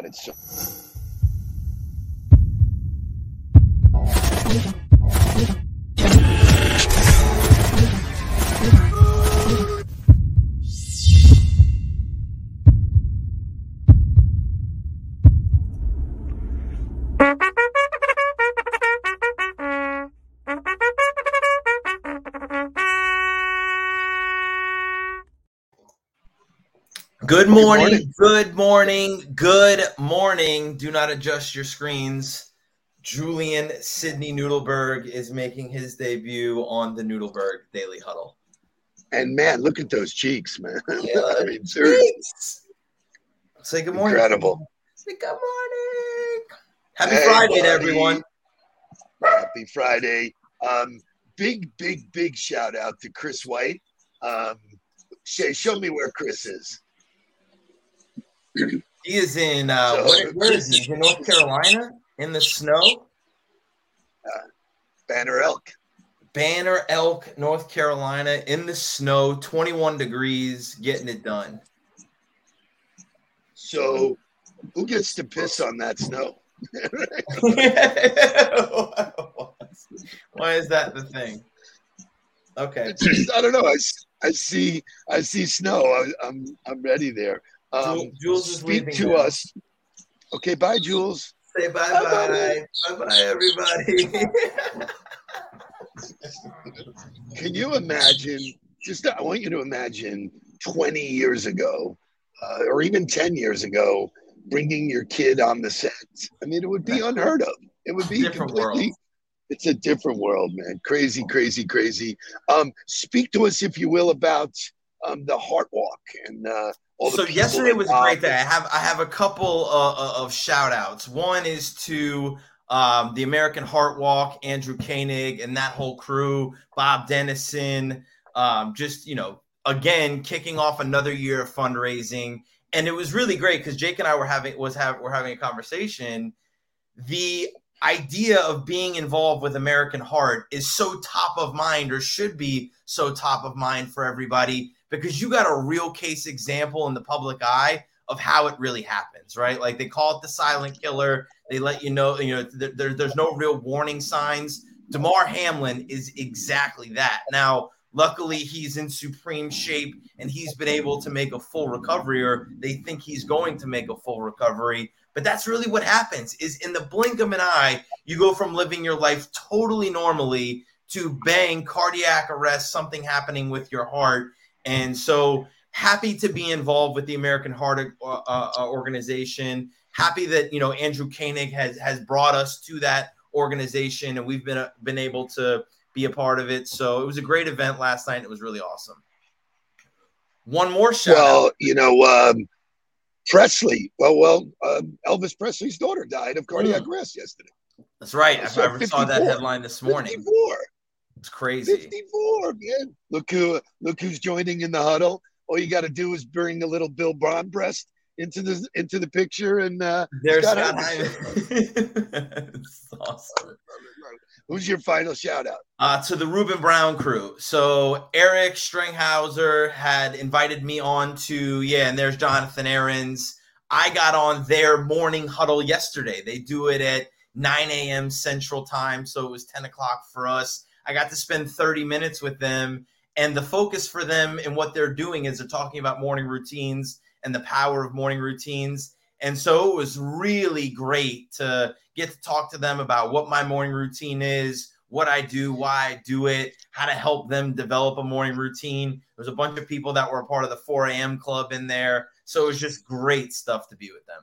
God, it's. Good morning, good morning, good morning. Do not adjust your screens. Julian Sidney Noodleberg is making his debut on the Noodleberg Daily Huddle. And man, look at those cheeks, man. Yeah, I mean, seriously, Say good morning. incredible. Say good morning. Happy Hey, Friday to everyone. Happy Friday. Um, big, big, big shout out to Chris White. Um, Shay, show me where Chris is. He is in uh, where, where is he? In North Carolina in the snow. Banner Elk. Banner Elk, North Carolina in the snow, 21 degrees, getting it done. So, who gets to piss on that snow? Why is that the thing? Okay. Just, I don't know. I, I see I see snow. I, I'm I'm ready there. Um, Jules is speak to now. us. Okay, bye, Jules. Say bye Bye-bye. bye. Bye bye, everybody. Can you imagine? Just I want you to imagine 20 years ago, uh, or even 10 years ago, bringing your kid on the set. I mean, it would be unheard of. It would be Different completely. world. It's a different world, man. Crazy, crazy, crazy. Um, speak to us, if you will, about um, the Heart Walk and uh, all the so yesterday was a great day. I have I have a couple uh, uh, of shout outs. One is to um, the American Heart Walk, Andrew Koenig, and that whole crew, Bob Dennison. Um, just you know, again, kicking off another year of fundraising, and it was really great because Jake and I were having was have were having a conversation. The idea of being involved with American Heart is so top of mind, or should be so top of mind for everybody, because you got a real case example in the public eye of how it really happens, right? Like they call it the silent killer. They let you know, you know, there, there- there's no real warning signs. Damar Hamlin is exactly that. Now, luckily, he's in supreme shape and he's been able to make a full recovery, or they think he's going to make a full recovery. But that's really what happens is in the blink of an eye, you go from living your life totally normally to bang, cardiac arrest, something happening with your heart. And so happy to be involved with the American Heart uh, uh, organization. Happy that, you know, Andrew Koenig has, has brought us to that organization and we've been, uh, been able to be a part of it. So it was a great event last night. It was really awesome. One more shout out. Well, you know, um, Presley. Well, well, um, Elvis Presley's daughter died of cardiac arrest yesterday. That's right. I, So I saw that headline this morning. 54. It's crazy. 54, man. Look who look who's joining in the huddle. All you got to do is bring a little Bill Bonbreast into the into the picture, and uh, There's Scott Scott Hyman. Hyman. It's awesome. who's your final shout out? Uh, to the Ruben Brown crew. So Eric Stringhauser had invited me on to, yeah, and there's Jonathan Aarons. I got on their morning huddle yesterday. They do it at 9 a.m. Central Time, so it was 10 o'clock for us. I got to spend 30 minutes with them, and the focus for them and what they're doing is they're talking about morning routines and the power of morning routines. And so it was really great to get to talk to them about what my morning routine is, what I do, why I do it, how to help them develop a morning routine. There's a bunch of people that were a part of the 4 a.m. club in there. So it was just great stuff to be with them.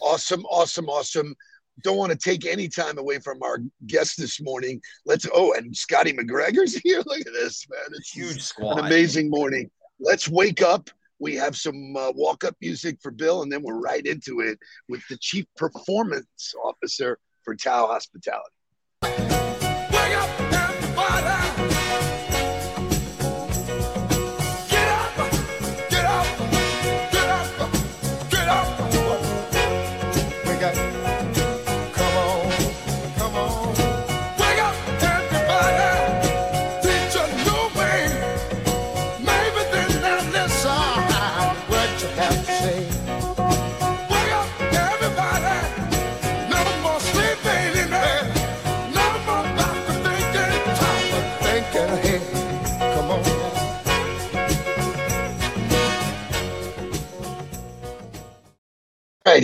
Awesome, awesome, awesome. Don't want to take any time away from our guest this morning. Let's oh, and Scotty McGregor's here. Look at this, man. It's Huge an amazing morning. Let's wake up. We have some uh, walk up music for Bill, and then we're right into it with the chief performance officer for Tao Hospitality.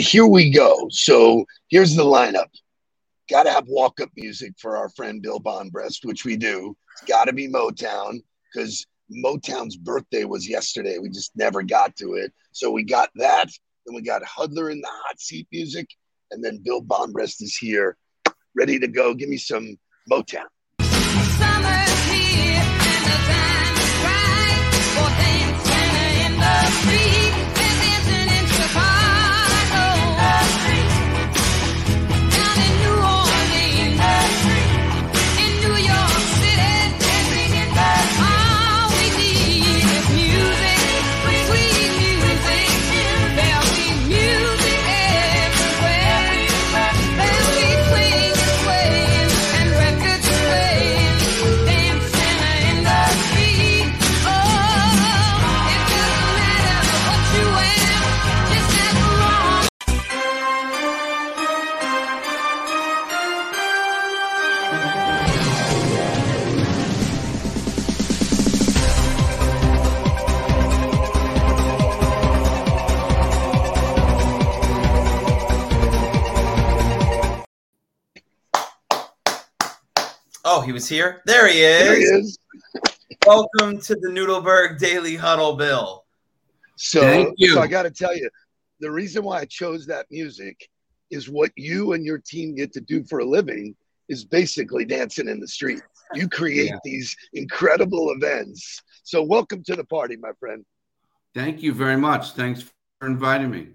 Here we go. So here's the lineup. Got to have walk up music for our friend Bill Bonbreast, which we do. It's got to be Motown because Motown's birthday was yesterday. We just never got to it. So we got that. Then we got Hudler in the hot seat music. And then Bill Bonbreast is here, ready to go. Give me some Motown. Summer's here he was here. There he is. There he is. Welcome to the Noodleberg Daily Huddle, Bill. So, Thank you. so I got to tell you, the reason why I chose that music is what you and your team get to do for a living is basically dancing in the street. You create Yeah. these incredible events. So, welcome to the party, my friend. Thank you very much. Thanks for inviting me.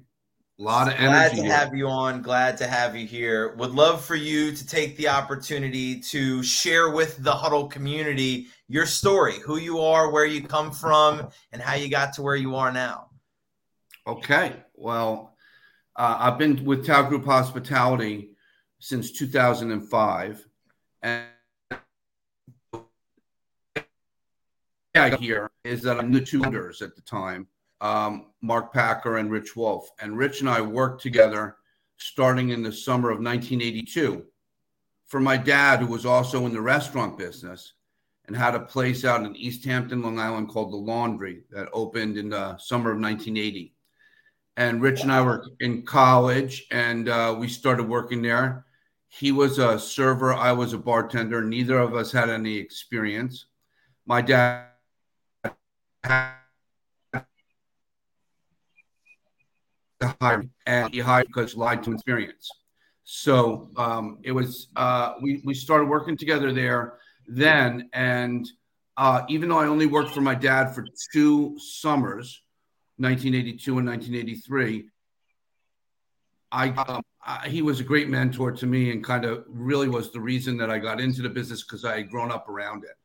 A lot of Glad energy. Glad to have you on. Glad to have you here. Would love for you to take the opportunity to share with the Huddle community your story, who you are, where you come from, and how you got to where you are now. Okay. Well, uh, I've been with Tao Group Hospitality since 2005. And yeah, here is that I'm the two founders at the time, um, Marc Packer and Rich Wolf. And Rich and I worked together starting in the summer of 1982 for my dad, who was also in the restaurant business and had a place out in East Hampton, Long Island called The Laundry that opened in the summer of 1980 and Rich and I were in college, and uh, we started working there. He was a server, I was a bartender. Neither of us had any experience. My dad had to hire me, and he hired because lied to experience. So um, it was uh, we we started working together there then, and uh, even though I only worked for my dad for two summers. 1982 and 1983. I, um, I he was a great mentor to me and kind of really was the reason that I got into the business because I had grown up around it.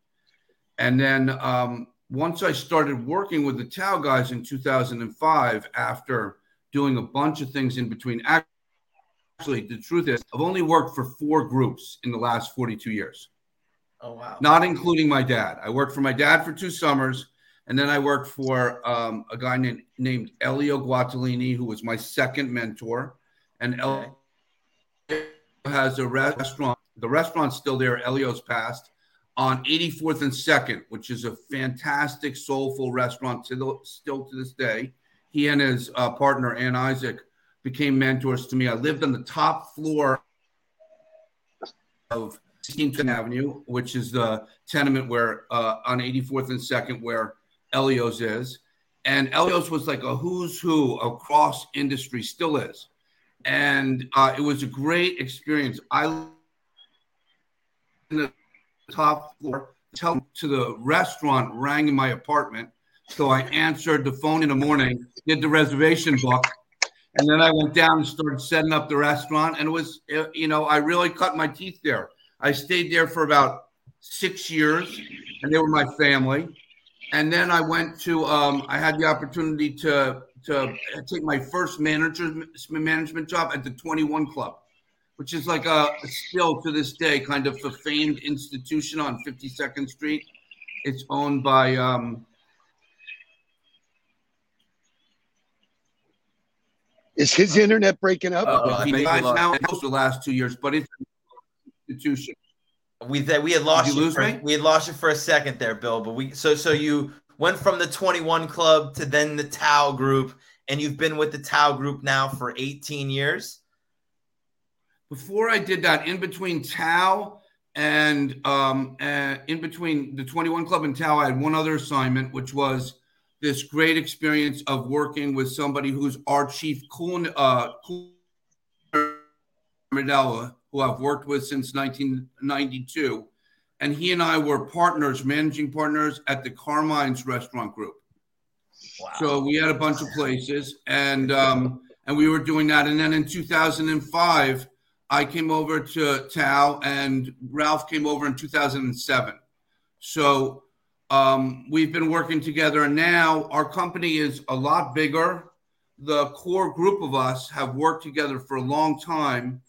And then um, once I started working with the Tao guys in 2005, after doing a bunch of things in between, actually, the truth is, I've only worked for four groups in the last 42 years Oh, wow. not including my dad. I worked for my dad for two summers, and then I worked for um, a guy named, named Elio Guaitolini, who was my second mentor. And Elio has a restaurant. The restaurant's still there. Elio's passed on 84th and 2nd, which is a fantastic, soulful restaurant still, still to this day. He and his uh, partner, Anne Isaak, became mentors to me. I lived on the top floor of 16th Avenue, which is the tenement where uh, on 84th and 2nd, where Elios is. And Elios was like a who's who across industry, still is. And uh, it was a great experience. I in the top floor, tell to the restaurant rang in my apartment. So I answered the phone in the morning, did the reservation book, and then I went down and started setting up the restaurant. And it was, uh, you know, I really cut my teeth there. I stayed there for about six years, and they were my family. And then I went to, um, I had the opportunity to to take my first manager management job at the 21 Club, which is like a still to this day kind of a famed institution on 52nd Street. It's owned by um, Is his internet breaking up? Uh-oh. I he think dies lost- now for the last two years, but it's institution. We that we had lost Did you you, lose for, me? we had lost you for a second there, Bill. But we so so you went from the 21 club to then the Tao group and you've been with the Tao Group now for 18 years. Before I did that, in between Tao and um, uh, in between the 21 Club and Tao, I had one other assignment, which was this great experience of working with somebody who's our chief cool, uh, Medella, who I've worked with since 1992. And he and I were partners, managing partners at the Carmine's Restaurant Group. Wow. So we had a bunch of places, and um, and we were doing that. And then in 2005, I came over to Tao, and Ralph came over in 2007. So um, we've been working together, and now our company is a lot bigger. The core group of us have worked together for a long time.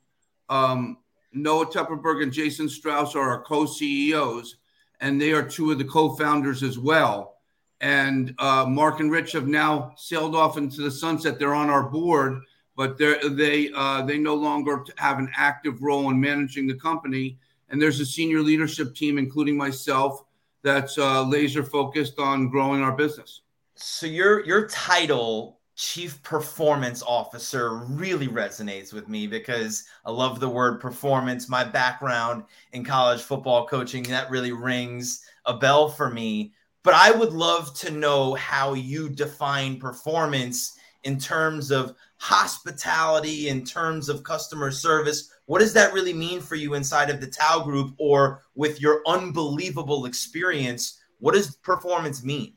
Um, Noah Tepperberg and Jason Strauss are our co-CEOs, and they are two of the co-founders as well. And uh, Marc and Rich have now sailed off into the sunset. They're on our board, but they uh, they no longer have an active role in managing the company. And there's a senior leadership team, including myself, that's uh, laser focused on growing our business. So your your title chief performance officer really resonates with me because I love the word performance. My background in college football coaching that really rings a bell for me. But I would love to know how you define performance in terms of hospitality, in terms of customer service. What does that really mean for you inside of the Tao group or with your unbelievable experience? What does performance mean?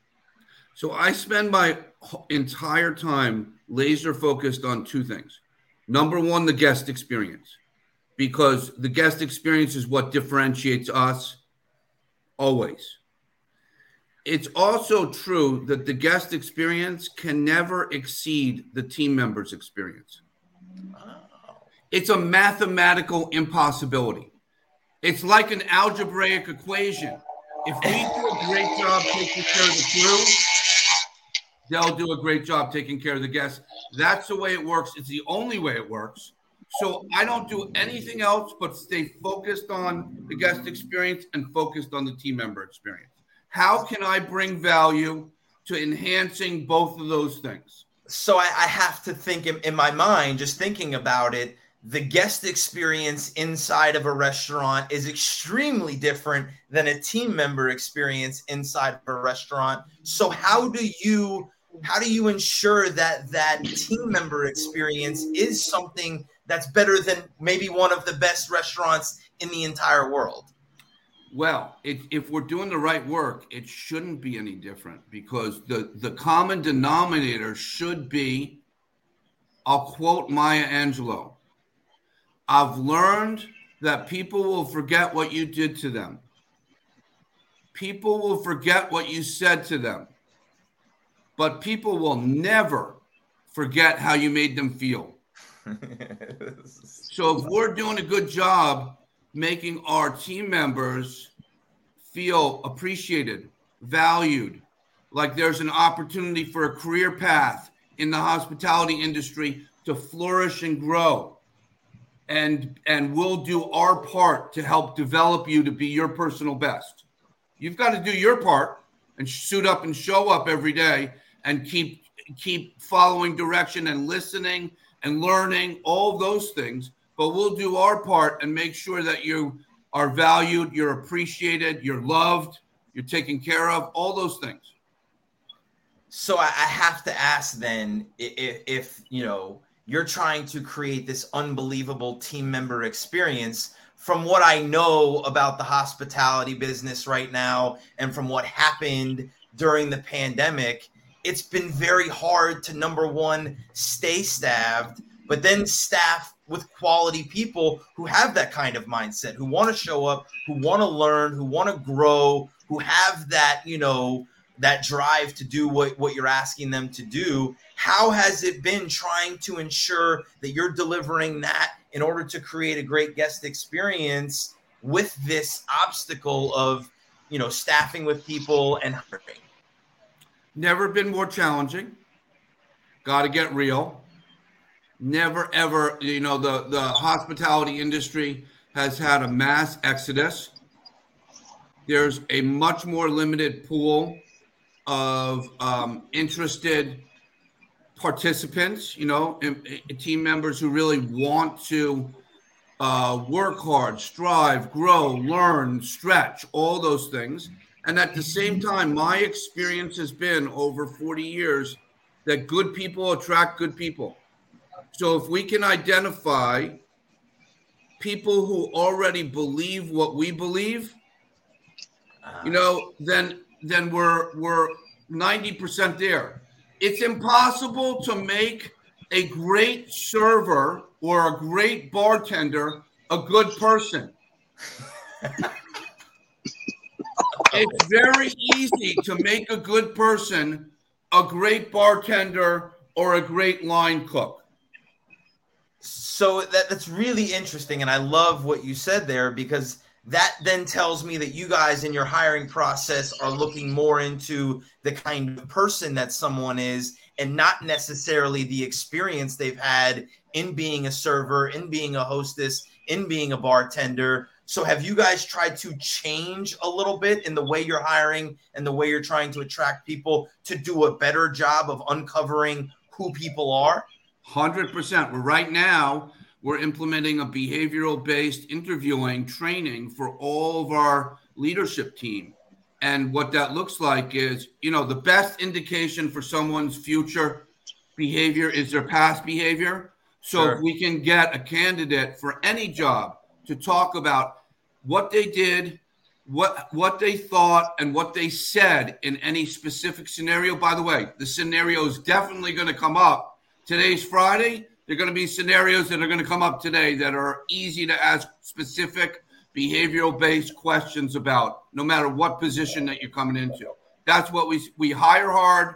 So I spend my entire time laser focused on two things. Number one, the guest experience, because the guest experience is what differentiates us always. It's also true that the guest experience can never exceed the team member's experience. It's a mathematical impossibility. It's like an algebraic equation. If we do a great job taking care of the crew, they'll do a great job taking care of the guests. That's the way it works. It's the only way it works. So I don't do anything else but stay focused on the guest experience and focused on the team member experience. How can I bring value to enhancing both of those things? So I, I have to think in, in my mind, just thinking about it, the guest experience inside of a restaurant is extremely different than a team member experience inside of a restaurant. So how do you how do you ensure that that team member experience is something that's better than maybe one of the best restaurants in the entire world? Well, it, if we're doing the right work, it shouldn't be any different because the, the common denominator should be I'll quote Maya Angelou I've learned that people will forget what you did to them, people will forget what you said to them, but people will never forget how you made them feel. So if we're doing a good job making our team members feel appreciated, valued, like there's an opportunity for a career path in the hospitality industry to flourish and grow. And and we'll do our part to help develop you to be your personal best. You've got to do your part and suit up and show up every day and keep keep following direction and listening and learning all those things but we'll do our part and make sure that you are valued, you're appreciated, you're loved, you're taken care of, all those things. So I, have to ask then if, if you know you're trying to create this unbelievable team member experience. From what I know about the hospitality business right now, and from what happened during the pandemic, it's been very hard to number one stay staffed, but then staff with quality people who have that kind of mindset, who want to show up, who want to learn, who want to grow, who have that, you know, that drive to do what, what you're asking them to do. How has it been trying to ensure that you're delivering that in order to create a great guest experience with this obstacle of, you know, staffing with people and hiring? Never been more challenging. Got to get real. Never ever, you know, the, the hospitality industry has had a mass exodus. There's a much more limited pool of um, interested participants, you know, and, and team members who really want to uh, work hard, strive, grow, learn, stretch, all those things. And at the same time, my experience has been over 40 years that good people attract good people. So if we can identify people who already believe what we believe, you know, then then we're we're 90% there. It's impossible to make a great server or a great bartender a good person. it's very easy to make a good person a great bartender or a great line cook. So that, that's really interesting. And I love what you said there because that then tells me that you guys in your hiring process are looking more into the kind of person that someone is and not necessarily the experience they've had in being a server, in being a hostess, in being a bartender. So, have you guys tried to change a little bit in the way you're hiring and the way you're trying to attract people to do a better job of uncovering who people are? Hundred percent. We're right now we're implementing a behavioral based interviewing training for all of our leadership team. And what that looks like is, you know, the best indication for someone's future behavior is their past behavior. So Sure. if we can get a candidate for any job to talk about what they did, what what they thought, and what they said in any specific scenario. By the way, the scenario is definitely going to come up. Today's Friday. There are going to be scenarios that are going to come up today that are easy to ask specific behavioral based questions about, no matter what position that you're coming into. That's what we we hire hard,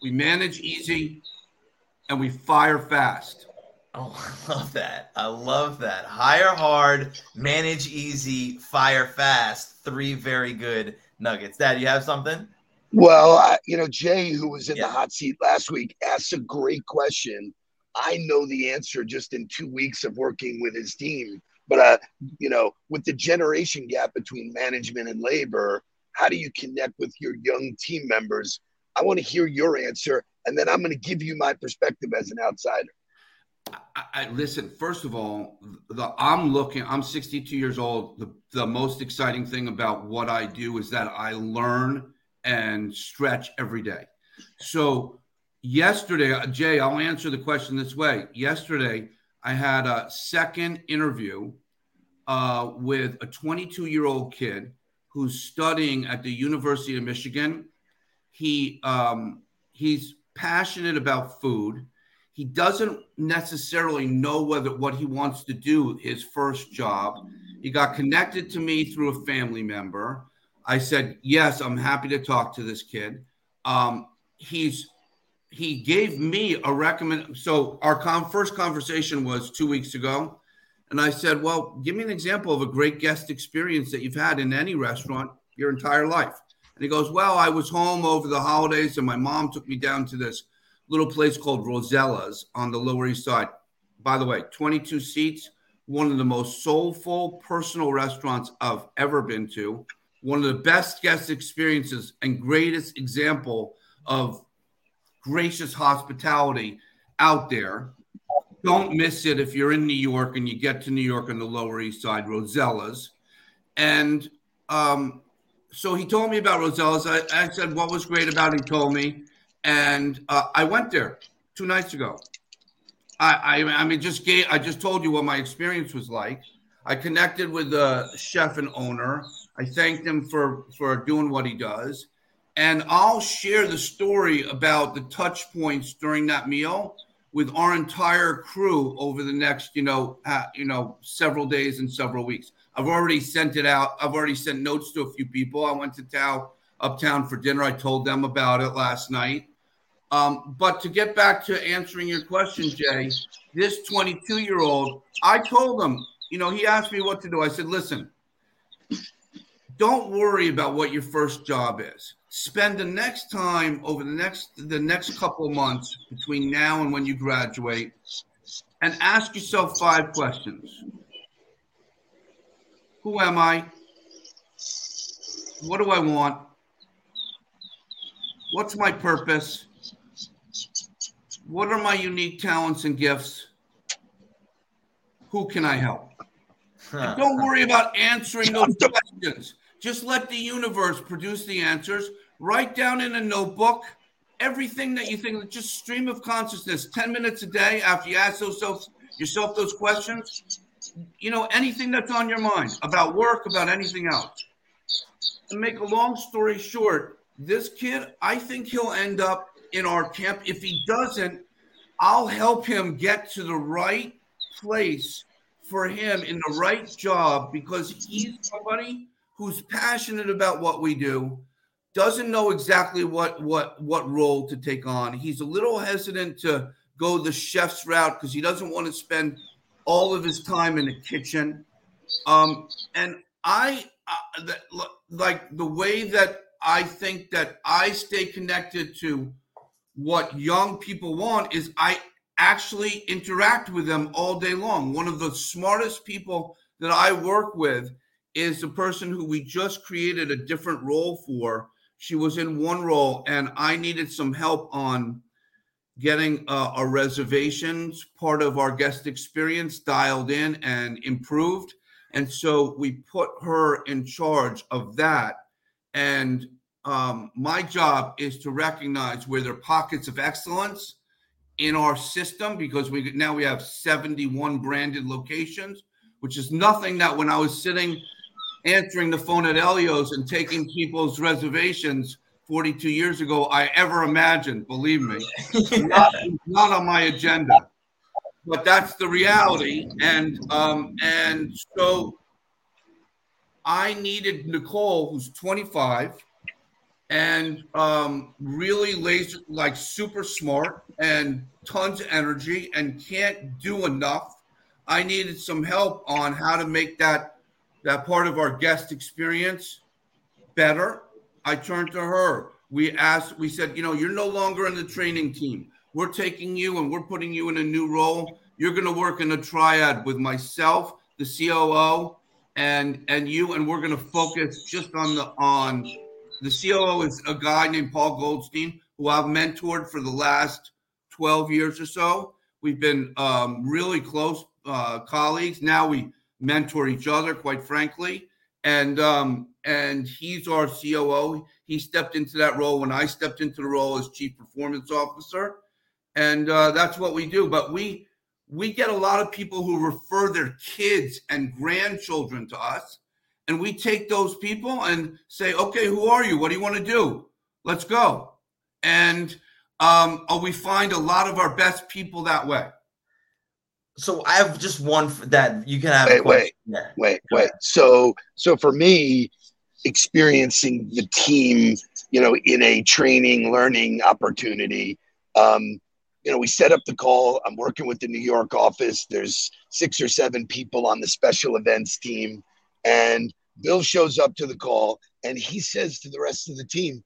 we manage easy, and we fire fast. Oh, I love that. I love that. Hire hard, manage easy, fire fast. Three very good nuggets. Dad, you have something? Well, I, you know, Jay, who was in Yeah. the hot seat last week, asked a great question. I know the answer just in two weeks of working with his team. But, uh, you know, with the generation gap between management and labor, how do you connect with your young team members? I want to hear your answer, and then I'm going to give you my perspective as an outsider. I, I listen. First of all, the I'm looking. I'm 62 years old. The the most exciting thing about what I do is that I learn and stretch every day. So yesterday, uh, Jay, I'll answer the question this way. Yesterday, I had a second interview uh, with a 22 year old kid who's studying at the University of Michigan. He um, he's passionate about food. He doesn't necessarily know whether what he wants to do his first job. He got connected to me through a family member. I said, "Yes, I'm happy to talk to this kid." Um, he's he gave me a recommend. So our con- first conversation was two weeks ago, and I said, "Well, give me an example of a great guest experience that you've had in any restaurant your entire life." And he goes, "Well, I was home over the holidays, and my mom took me down to this little place called Rosella's on the Lower East Side. By the way, 22 seats, one of the most soulful personal restaurants I've ever been to. One of the best guest experiences and greatest example of gracious hospitality out there. Don't miss it if you're in New York and you get to New York on the Lower East Side, Rosella's. And um, so he told me about Rosella's. I, I said, What was great about it? He told me. And uh, I went there two nights ago. I, I, I mean, just gave, I just told you what my experience was like. I connected with the chef and owner. I thanked him for for doing what he does, and I'll share the story about the touch points during that meal with our entire crew over the next, you know, uh, you know, several days and several weeks. I've already sent it out. I've already sent notes to a few people. I went to town uptown for dinner. I told them about it last night. Um, but to get back to answering your question, Jay, this 22 year old, I told him, you know, he asked me what to do. I said, listen, don't worry about what your first job is. Spend the next time over the next the next couple of months between now and when you graduate and ask yourself five questions. Who am I? What do I want? What's my purpose? What are my unique talents and gifts? Who can I help? Huh. Don't worry about answering those questions. Just let the universe produce the answers. Write down in a notebook everything that you think, just stream of consciousness, 10 minutes a day after you ask yourself, yourself those questions. You know, anything that's on your mind about work, about anything else. To make a long story short, this kid, I think he'll end up in our camp. If he doesn't, I'll help him get to the right place for him in the right job because he's somebody who's passionate about what we do doesn't know exactly what what what role to take on. He's a little hesitant to go the chef's route because he doesn't want to spend all of his time in the kitchen. Um and i uh, like the way that i think that i stay connected to what young people want is i actually interact with them all day long. One of the smartest people that I work with is the person who we just created a different role for. She was in one role, and I needed some help on getting uh, our reservations part of our guest experience dialed in and improved. And so we put her in charge of that. And um, my job is to recognize where there are pockets of excellence in our system because we now we have 71 branded locations, which is nothing that when I was sitting answering the phone at Elio's and taking people's reservations 42 years ago, I ever imagined, believe me, not, not on my agenda. But that's the reality. And um, and so I needed Nicole, who's 25 and um, really laser like super smart and tons of energy and can't do enough. I needed some help on how to make that that part of our guest experience better. I turned to her. We asked, we said, you know, you're no longer in the training team. We're taking you and we're putting you in a new role. You're going to work in a triad with myself, the COO, and and you, and we're going to focus just on the on the COO is a guy named Paul Goldstein, who I've mentored for the last 12 years or so. We've been um, really close uh, colleagues. Now we mentor each other, quite frankly. And um, and he's our COO. He stepped into that role when I stepped into the role as chief performance officer, and uh, that's what we do. But we we get a lot of people who refer their kids and grandchildren to us and we take those people and say, okay, who are you? What do you want to do? Let's go. And um, uh, we find a lot of our best people that way. So I have just one f- that you can have. Wait, a question. wait. Yeah. wait wait so so for me experiencing the team you know in a training learning opportunity um you know we set up the call i'm working with the new york office there's six or seven people on the special events team and bill shows up to the call and he says to the rest of the team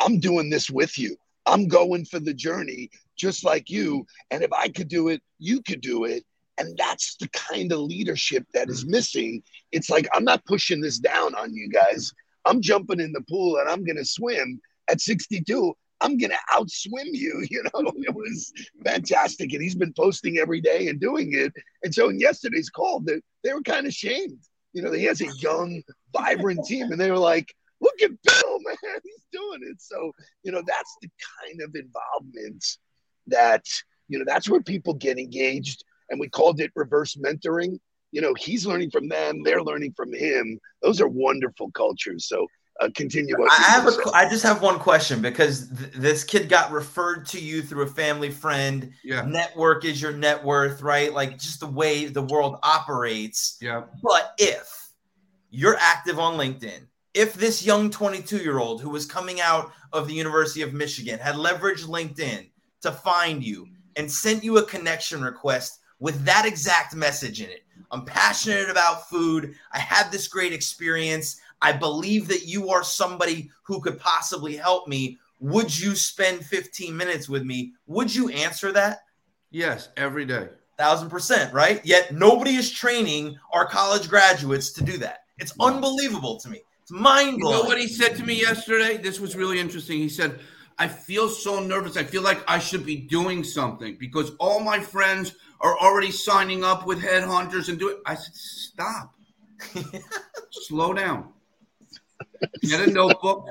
i'm doing this with you i'm going for the journey just like you and if i could do it you could do it and that's the kind of leadership that is mm-hmm. missing. It's like, I'm not pushing this down on you guys. I'm jumping in the pool and I'm going to swim at 62. I'm going to outswim you. You know, it was fantastic. And he's been posting every day and doing it. And so in yesterday's call, they, they were kind of shamed. You know, he has a young, vibrant team. And they were like, look at Bill, man, he's doing it. So, you know, that's the kind of involvement that, you know, that's where people get engaged and we called it reverse mentoring. You know, he's learning from them, they're learning from him. Those are wonderful cultures. So uh, continue. I have were a, saying. I just have one question because th- this kid got referred to you through a family friend. Yeah. Network is your net worth, right? Like just the way the world operates. Yeah. But if you're active on LinkedIn, if this young 22 year old who was coming out of the University of Michigan had leveraged LinkedIn to find you and sent you a connection request with that exact message in it, I'm passionate about food. I had this great experience. I believe that you are somebody who could possibly help me. Would you spend 15 minutes with me? Would you answer that? Yes, every day. thousand percent, right? Yet nobody is training our college graduates to do that. It's unbelievable to me. Mind You know what he said to me yesterday? This was really interesting. He said, I feel so nervous. I feel like I should be doing something because all my friends are already signing up with headhunters and do it. I said, stop, slow down, get a notebook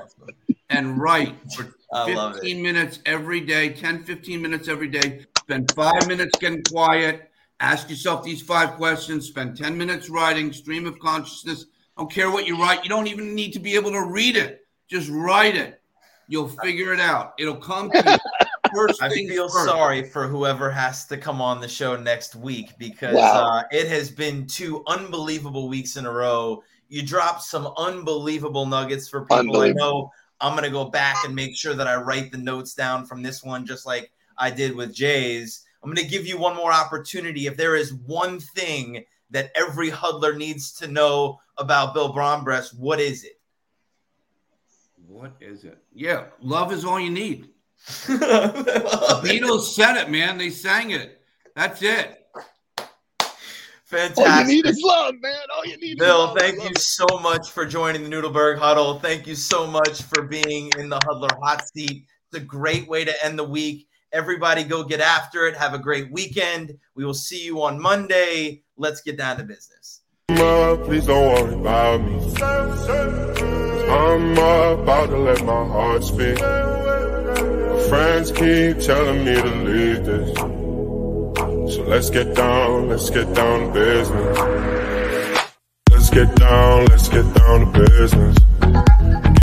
and write for 15 minutes every day, 10, 15 minutes every day. Spend five minutes getting quiet. Ask yourself these five questions. Spend 10 minutes writing, stream of consciousness. Don't care what you write. You don't even need to be able to read it. Just write it. You'll figure it out. It'll come to you. First I feel first. sorry for whoever has to come on the show next week because Wow. uh, it has been two unbelievable weeks in a row. You dropped some unbelievable nuggets for people. I know I'm going to go back and make sure that I write the notes down from this one, just like I did with Jay's. I'm going to give you one more opportunity. If there is one thing that every huddler needs to know about Bill Bonbreast, what is it? What is it? Yeah, love is all you need. The Fantastic. Beatles said it, man. They sang it. That's it. Fantastic. All you need is love, man. All you need is Bill, love. thank Love. you so much for joining the Noodleberg Huddle. Thank you so much for being in the Huddler Hot Seat. It's a great way to end the week. Everybody go get after it. Have a great weekend. We will see you on Monday. Let's get down to business. Please don't worry about me. I'm about to let my heart speak. My friends keep telling me to leave this. So let's get down, let's get down to business. Let's get down, let's get down to business.